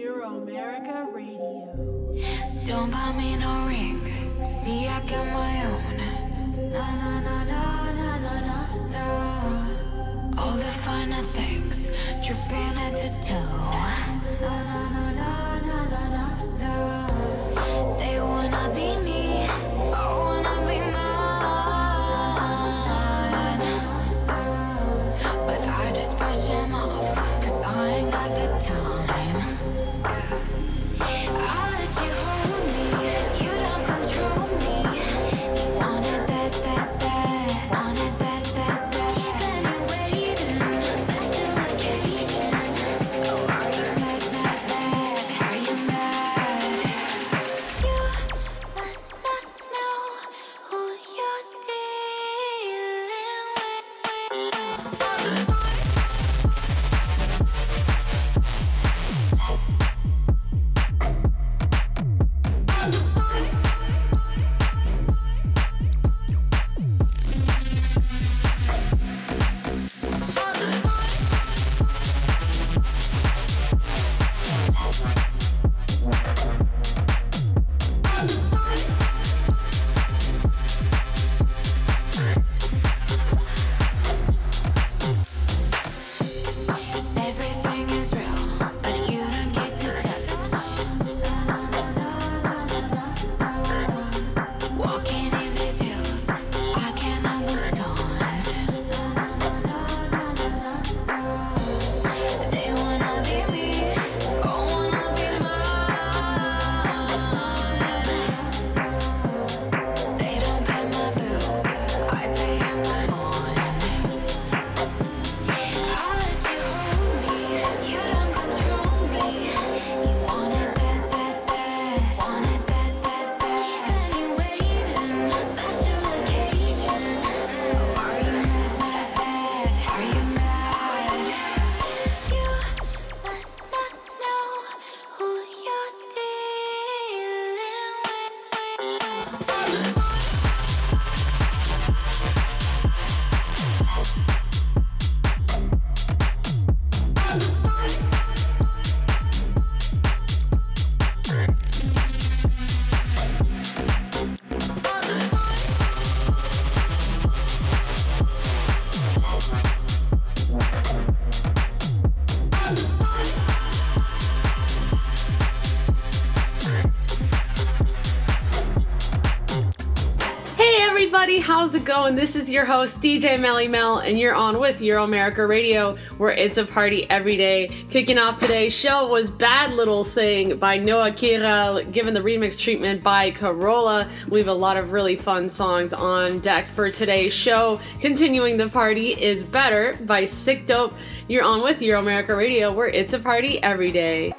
Euro America Radio. Don't buy me no ring. See, I got my own. Na na na na na na na na. All the finer things dripping at the toe. Na na. How's it going? This is your host, DJ Melly Mel, and you're on with Euro America Radio, where it's a party every day. Kicking off today's show was Bad Little Thing by Noa Kirel, given the remix treatment by Carola. We have a lot of really fun songs on deck for today's show. Continuing the party is Better by Sikdope. You're on with Euro America Radio, where it's a party every day.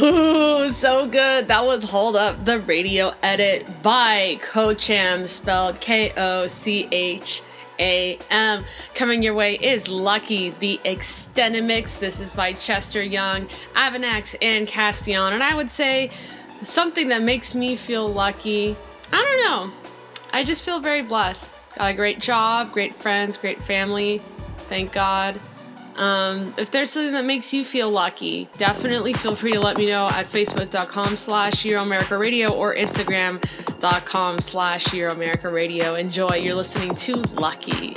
Ooh, so good. That was Hold Up, the radio edit by Kocham, spelled K O C H A M. Coming your way is Lucky, the extended mix. This is by Chester Young, Avanax, and Castion. And I would say something that makes me feel lucky. I don't know. I just feel very blessed. Got a great job, great friends, great family. Thank God. Um, if there's something that makes you feel lucky, definitely feel free to let me know at facebook.com slash Euroamerica Radio or instagram.com slash Euroamerica Radio. Enjoy. You're listening to Lucky.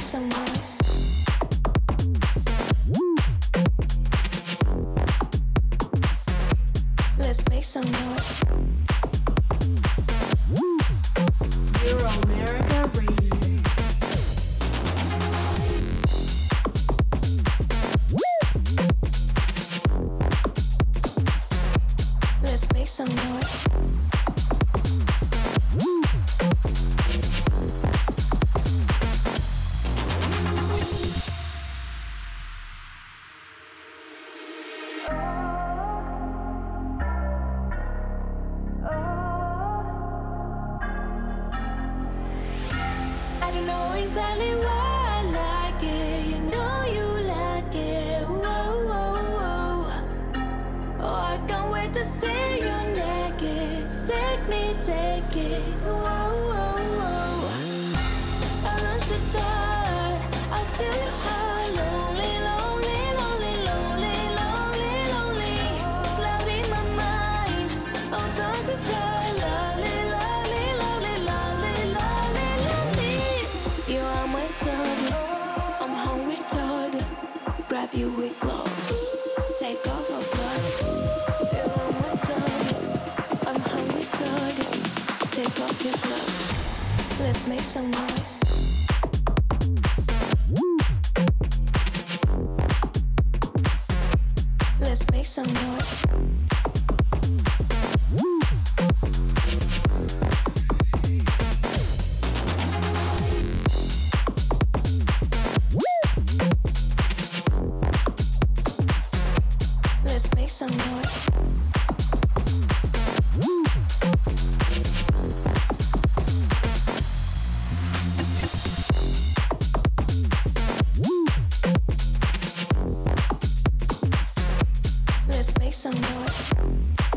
Some some more.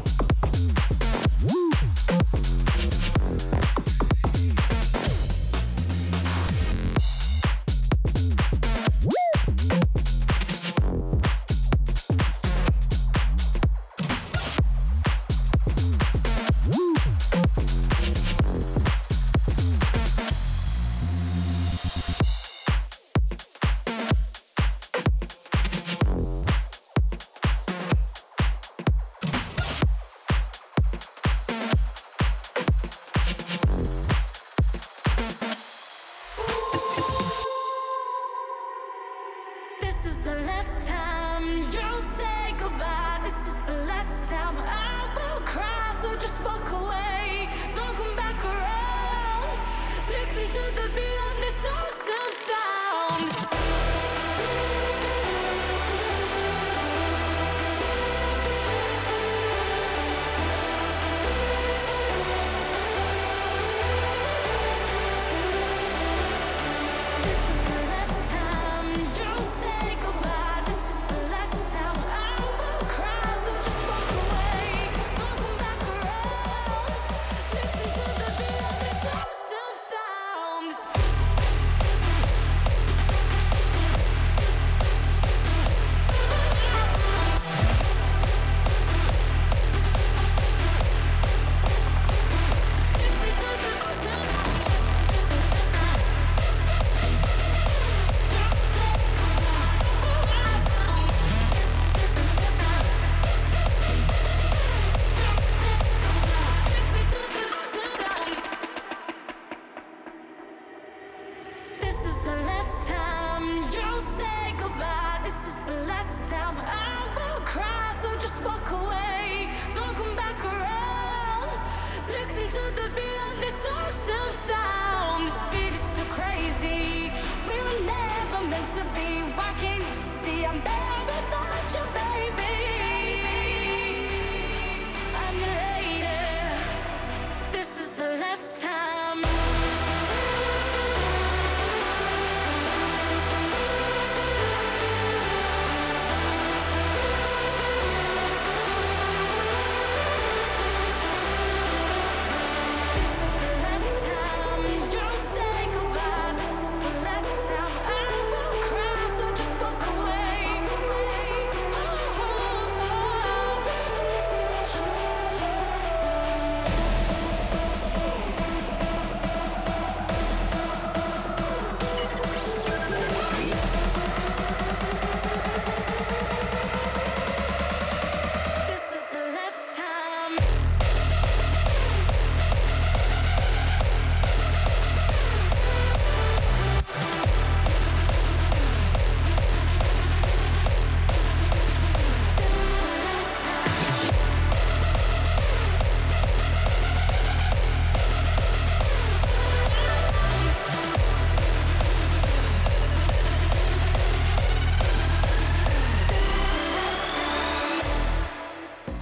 to be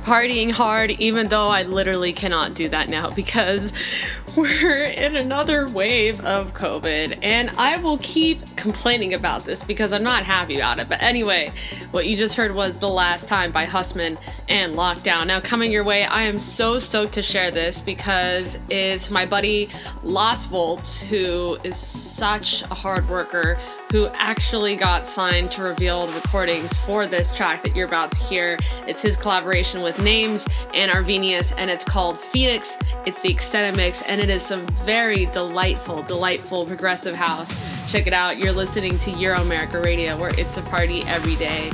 partying hard, even though I literally cannot do that now because we're in another wave of COVID. And I will keep complaining about this because I'm not happy about it. But anyway, what you just heard was The Last Time by Hussman and Lockdown. Now, coming your way, I am so stoked to share this because it's my buddy Lost Volts, who is such a hard worker who actually got signed to reveal the recordings for this track that you're about to hear. It's his collaboration with Names and Arvenius, and it's called Phoenix. It's the extended mix, and it is some very delightful, delightful progressive house. Check it out. You're listening to Euro America Radio, where it's a party every day.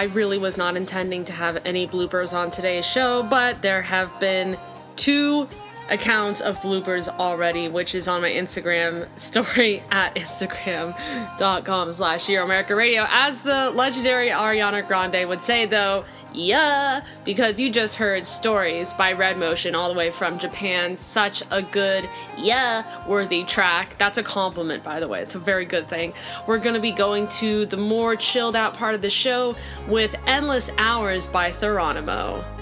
I really was not intending to have any bloopers on today's show, but there have been two accounts of bloopers already, which is on my Instagram story at instagram.com slash America Radio. As the legendary Ariana Grande would say, though, yeah, because you just heard Stories by Red Motion all the way from Japan. Such a good, yeah, worthy track. That's a compliment, by the way. It's a very good thing. We're going to be going to the more chilled out part of the show with Endless Hours by Theronimo.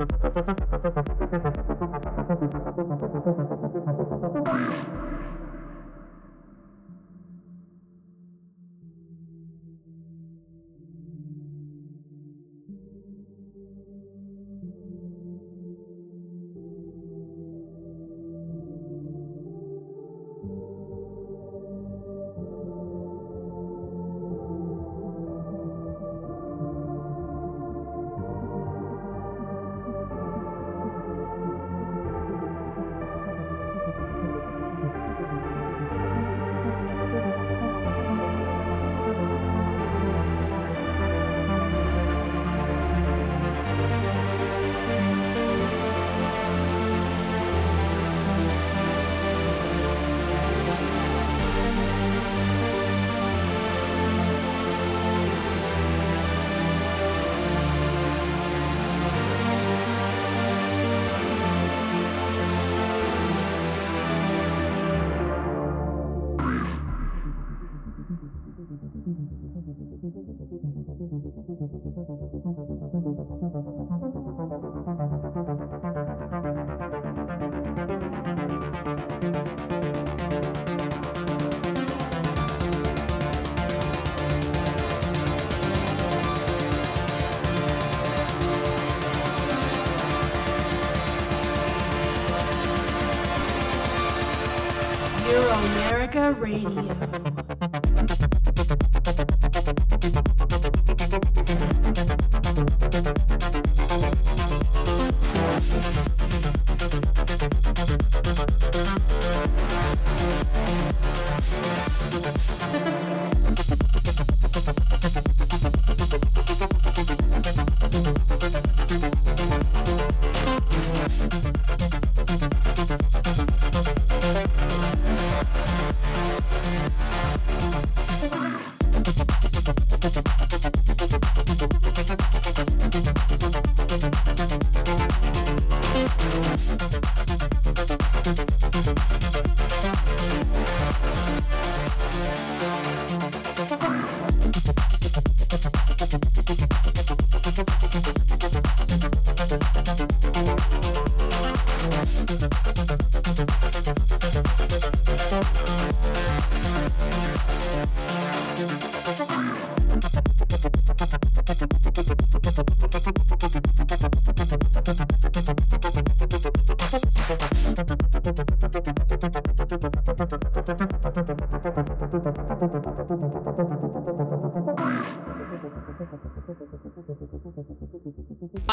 ハハハハ America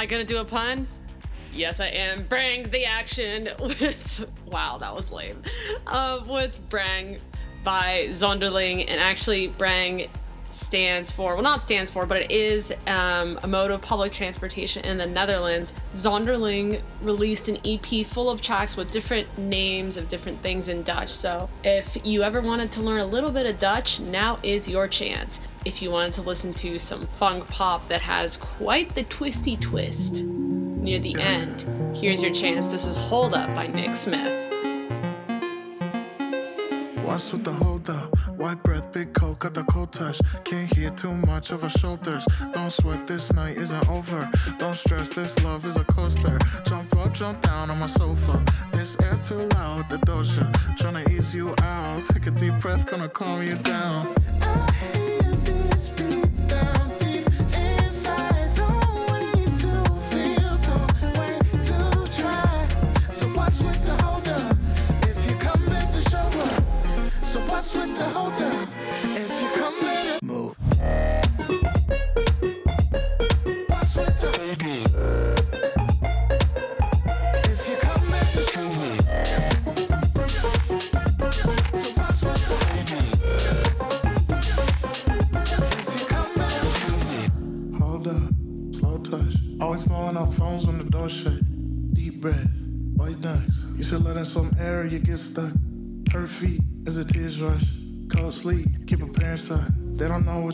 gonna do a pun? Yes, I am. Brang the action with. Wow, that was lame. Uh, with Brang by Zonderling, and actually, Brang stands for, well, not stands for, but it is um, a mode of public transportation in the Netherlands. Zonderling released an EP full of tracks with different names of different things in Dutch. So if you ever wanted to learn a little bit of Dutch, now is your chance. If you wanted to listen to some funk pop that has quite the twisty twist near the end, here's your chance. This is Hold Up by Nick Smith. What's with the hold up? White breath, big coat, got the cold touch. Can't hear too much of her shoulders. Don't sweat, this night isn't over. Don't stress, this love is a coaster. Jump up, jump down on my sofa. This air's too loud, the dosha. Tryna ease you out. Take a deep breath, gonna calm you down.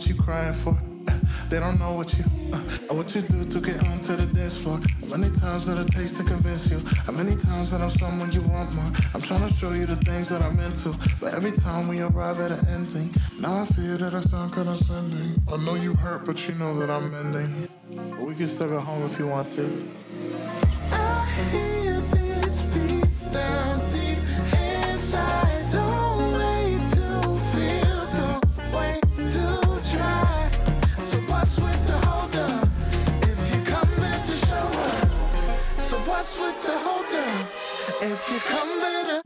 What you crying for. Uh, They don't know what you, uh, what you do to get onto the dance floor. How many times that it takes to convince you? How many times that I'm someone you want more? I'm trying to show you the things that I'm into, but every time we arrive at an ending, now I feel that I sound condescending. I know you hurt, but you know that I'm mending. We can step at home if you want to. I hear If you come better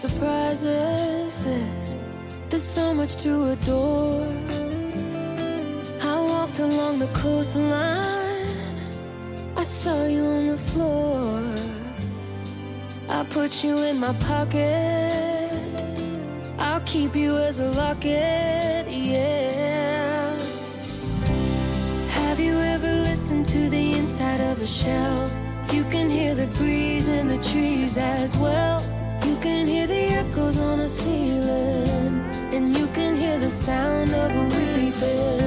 surprise is this? There's so much to adore. I walked along the coastline, I saw you on the floor. I put you in my pocket, I'll keep you as a locket, yeah. Have you ever listened to the inside of a shell? You can hear the breeze in the trees as well on the ceiling, and you can hear the sound of a weeping.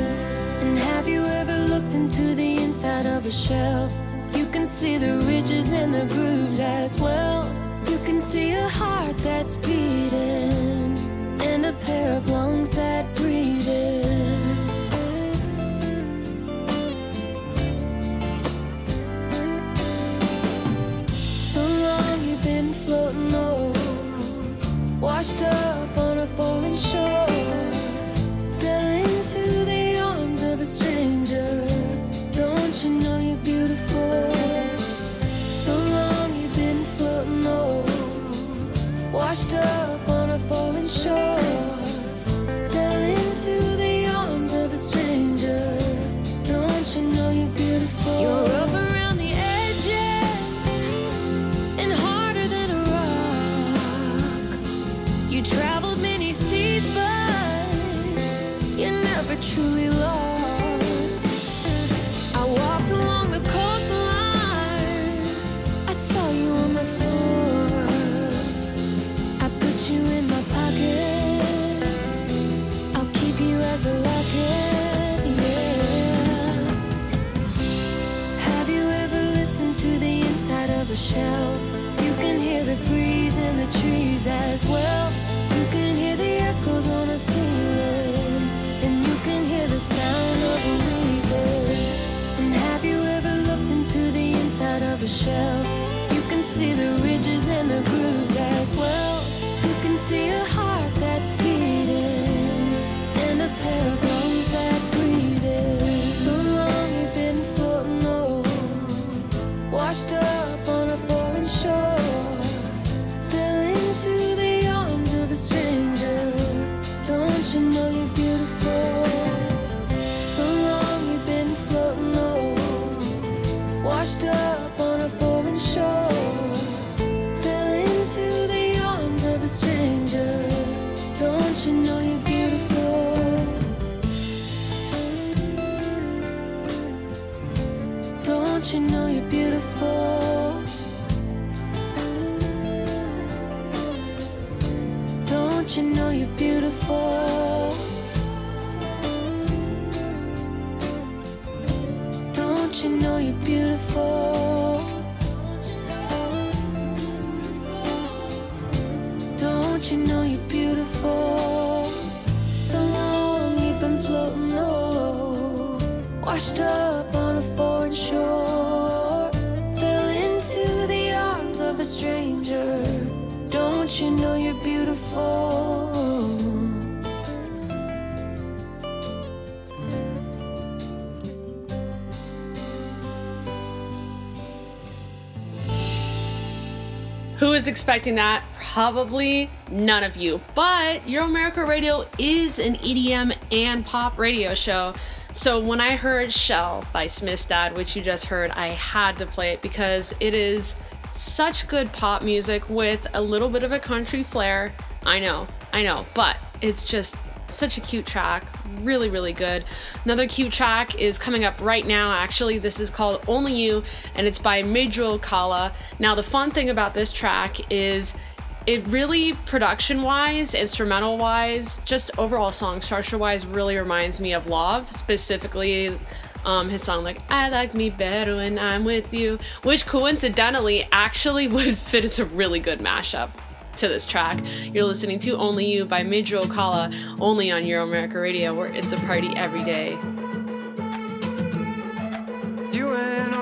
And have you ever looked into the inside of a shell? You can see the ridges and the grooves as well. You can see a heart that's beating, and a pair of lungs that Who is expecting that? Probably none of you. But Euro America Radio is an EDM and pop radio show. So when I heard Shell by Smith's Dad, which you just heard, I had to play it because it is such good pop music with a little bit of a country flair. I know, I know, but it's just such a cute track. Really, really good. Another cute track is coming up right now, actually. This is called Only You, and it's by Major Kala. Now, the fun thing about this track is it really, production wise, instrumental wise, just overall song structure wise, really reminds me of Lauv, specifically. Um, his song like I like me better when I'm with you, which coincidentally actually would fit as a really good mashup to this track. You're listening to Only You by Major Okala, only on Euro America Radio, where it's a party every day. You and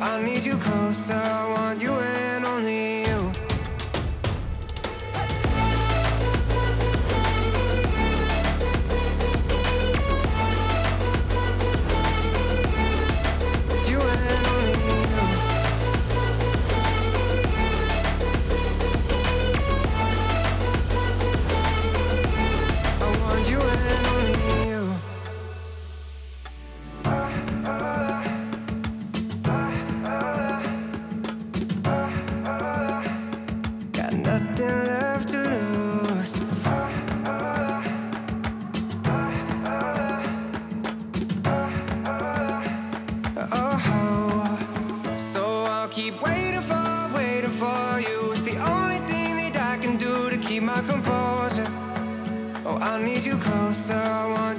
I need you closer. I want you and I need you closer. I want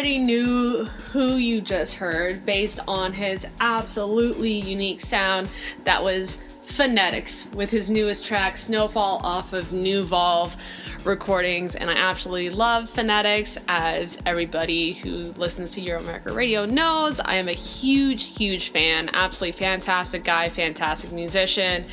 already knew who you just heard based on his absolutely unique sound. That was Phonetics with his newest track, Snowfall, off of New Volve recordings. And I absolutely love Phonetics, as everybody who listens to Euro America Radio knows. I am a huge, huge fan. Absolutely fantastic guy, fantastic musician.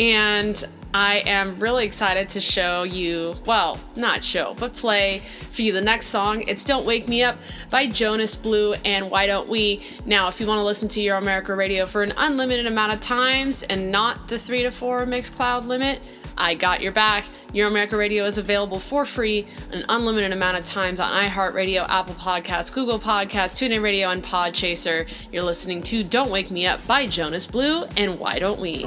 And I am really excited to show you, well, not show, but play for you the next song. It's Don't Wake Me Up by Jonas Blue and Why Don't We. Now, if you want to listen to Euro America Radio for an unlimited amount of times and not the three to four Mixcloud limit, I got your back. Euro America Radio is available for free an unlimited amount of times on iHeartRadio, Apple Podcasts, Google Podcasts, TuneIn Radio, and Podchaser. You're listening to Don't Wake Me Up by Jonas Blue and Why Don't We?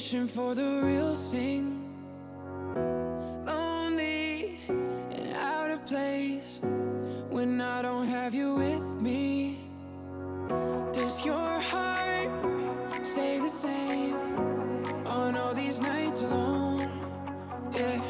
For the real thing. Lonely and out of place when I don't have you with me. Does your heart say the same on all these nights alone? Yeah,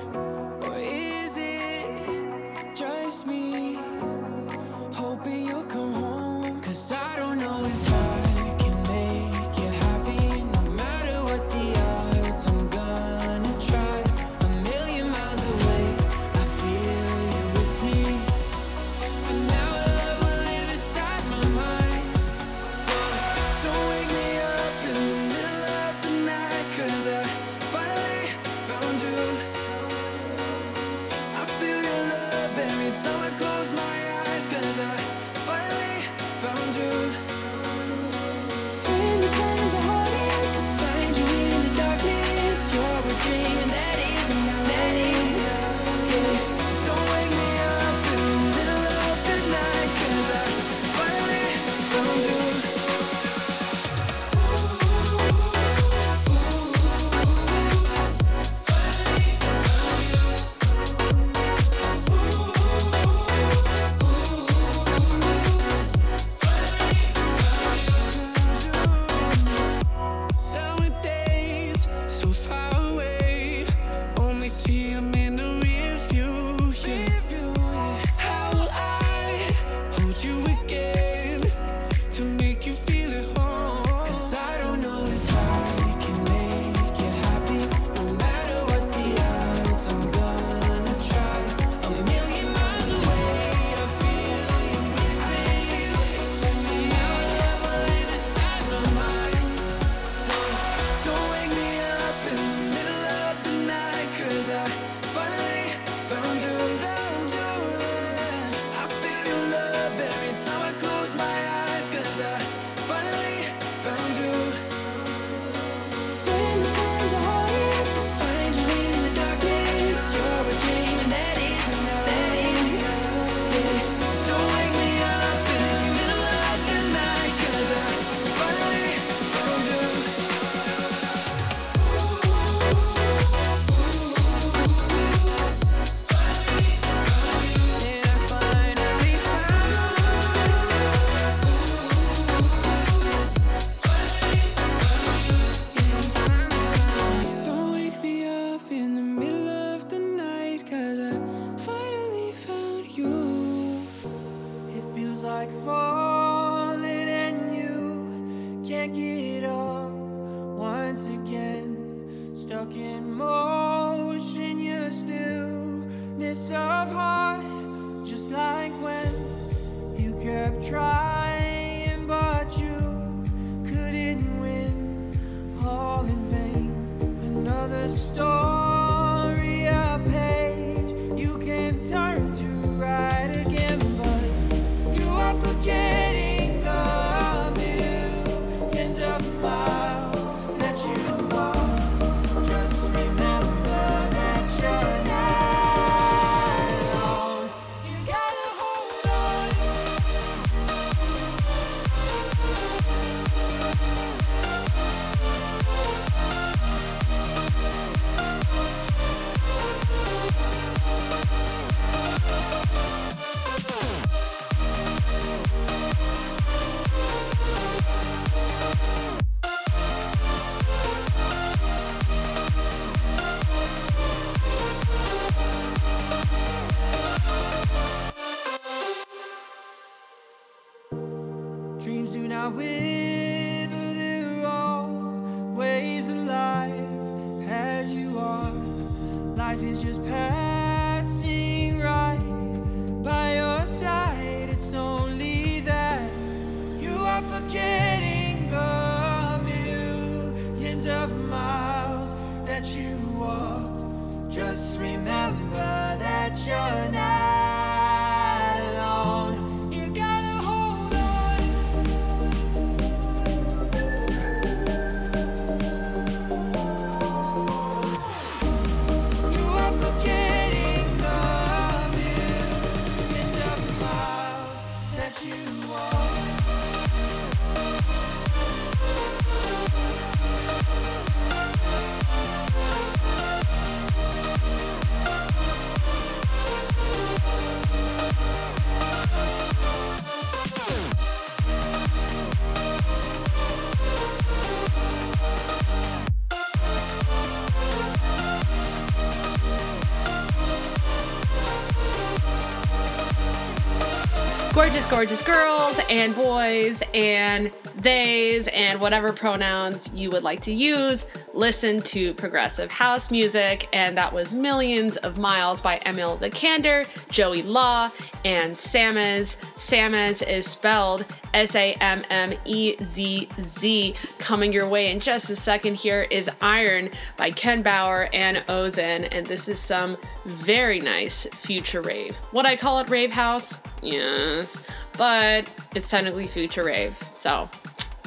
gorgeous, girls and boys and theys and whatever pronouns you would like to use. Listen to progressive house music, and that was Millions of Miles by Emil the Candor, Joey Law, and Sammezz. Sammezz is spelled S A M M E Z Z. Coming your way in just a second here is Iron by Ken Bauer and Ozen, and this is some very nice future rave. What I call it rave house? Yes, but it's technically future rave, so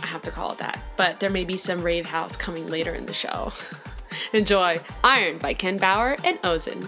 I have to call it that. But there may be some rave house coming later in the show. Enjoy Iron by Ken Bauer and Ozen.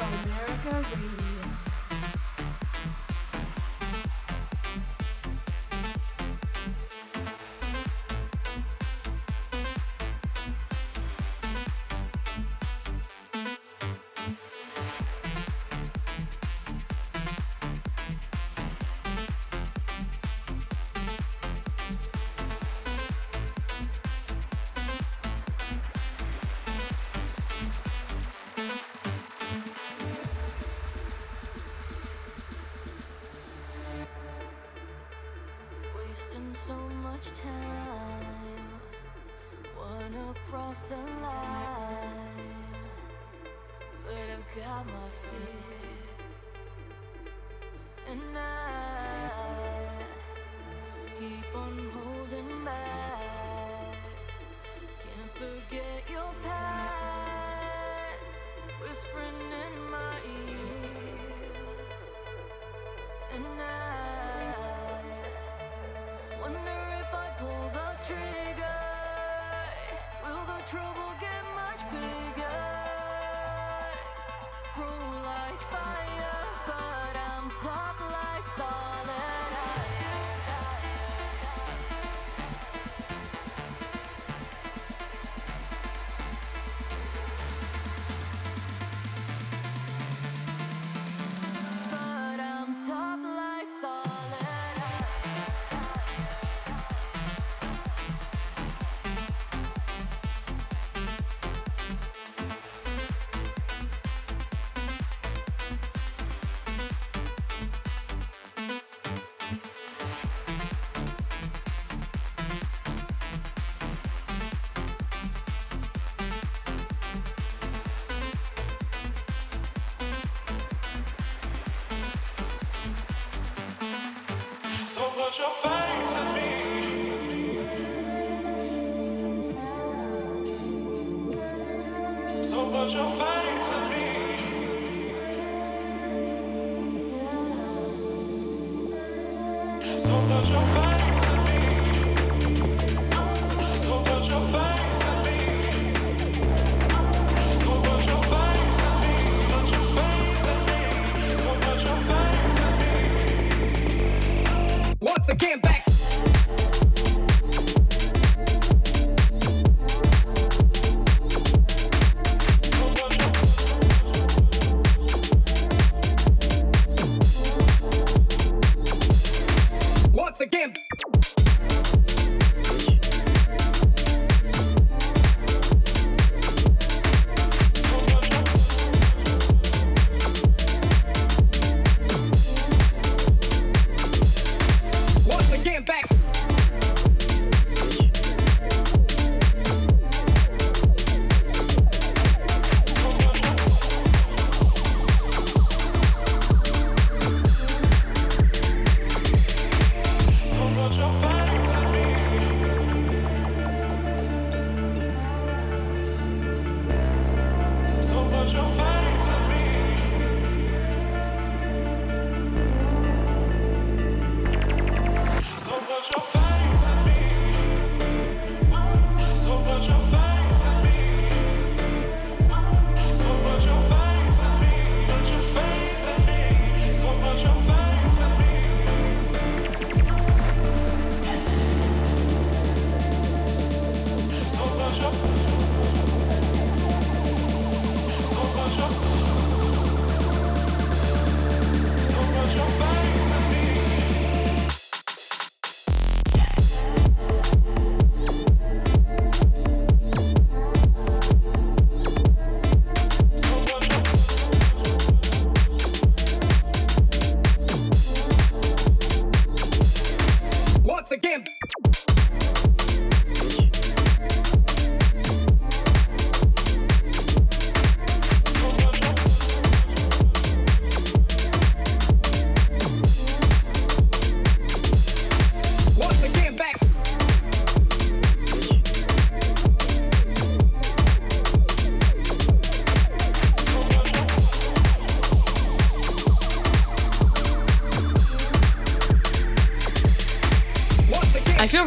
America Radio. So put your faith in me.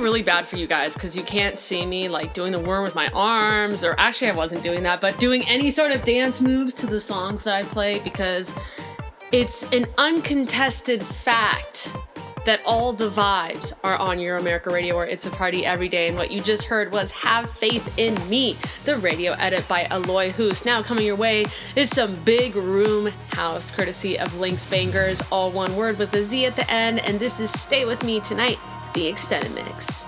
Really bad for you guys because you can't see me like doing the worm with my arms, or actually, I wasn't doing that, but doing any sort of dance moves to the songs that I play because it's an uncontested fact that all the vibes are on Euro America Radio where it's a party every day. And what you just heard was Have Faith in Me, the radio edit by Aloy Hoos. Now coming your way is some big room house, courtesy of Links Bangers, all one word with a Z at the end. And this is Stay With Me Tonight, the extended mix.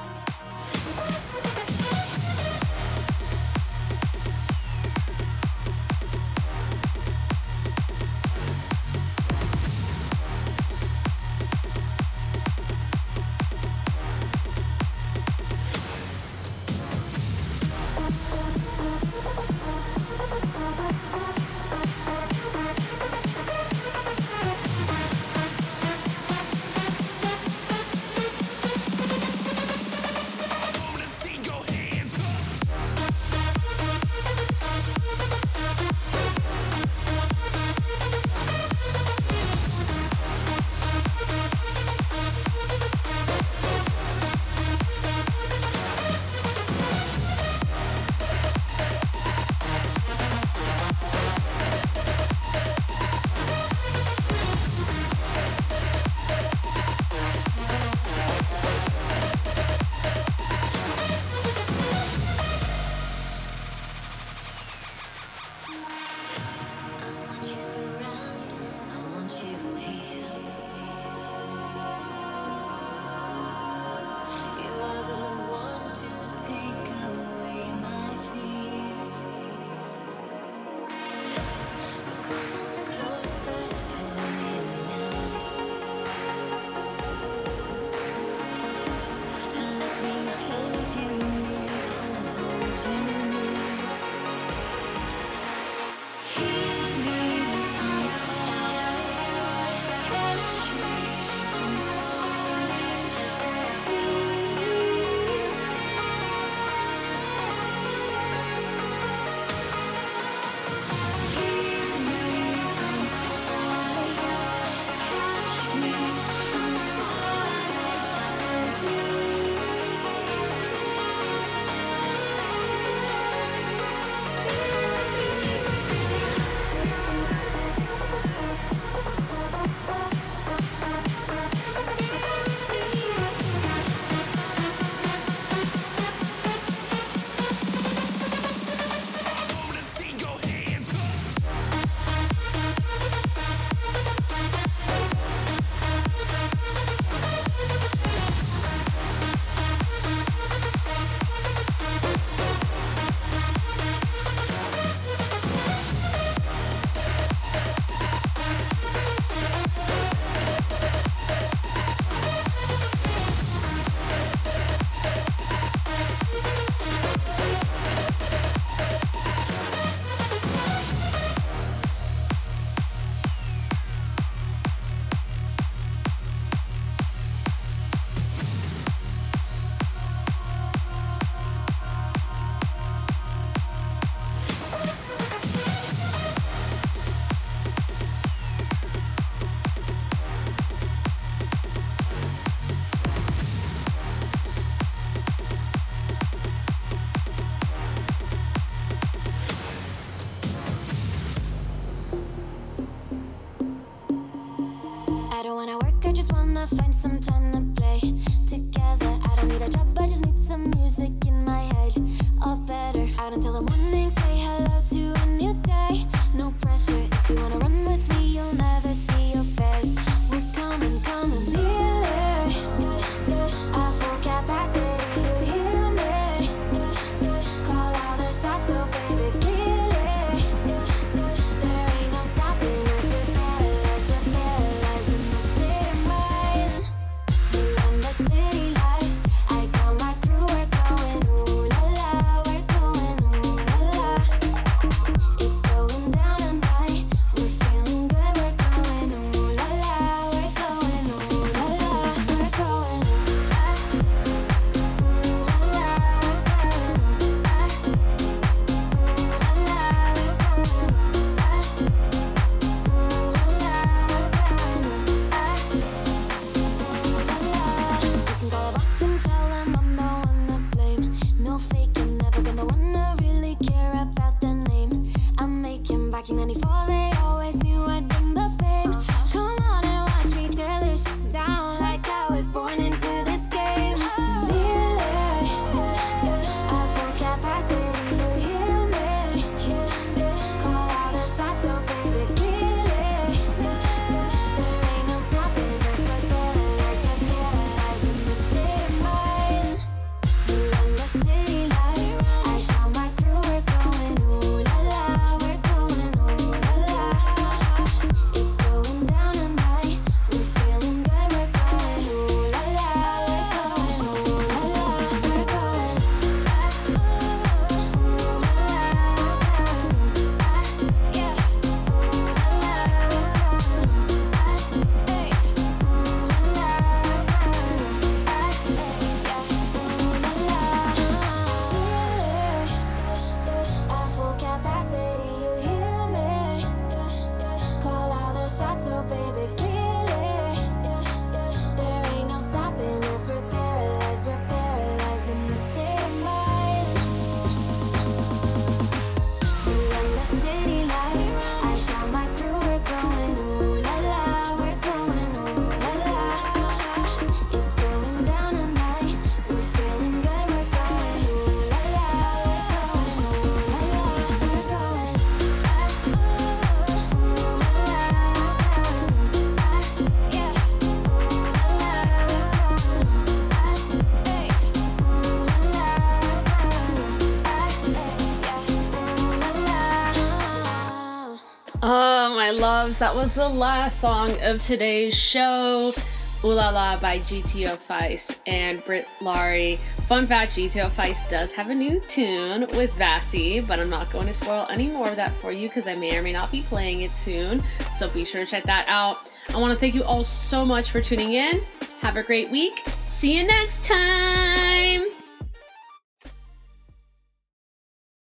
loves, that was the last song of today's show. Ooh La La by GTO Feist and Britt Lari. Fun fact GTO Feist does have a new tune with Vassy, but I'm not going to spoil any more of that for you because I may or may not be playing it soon. So be sure to check that out. I want to thank you all so much for tuning in. Have a great week. See you next time.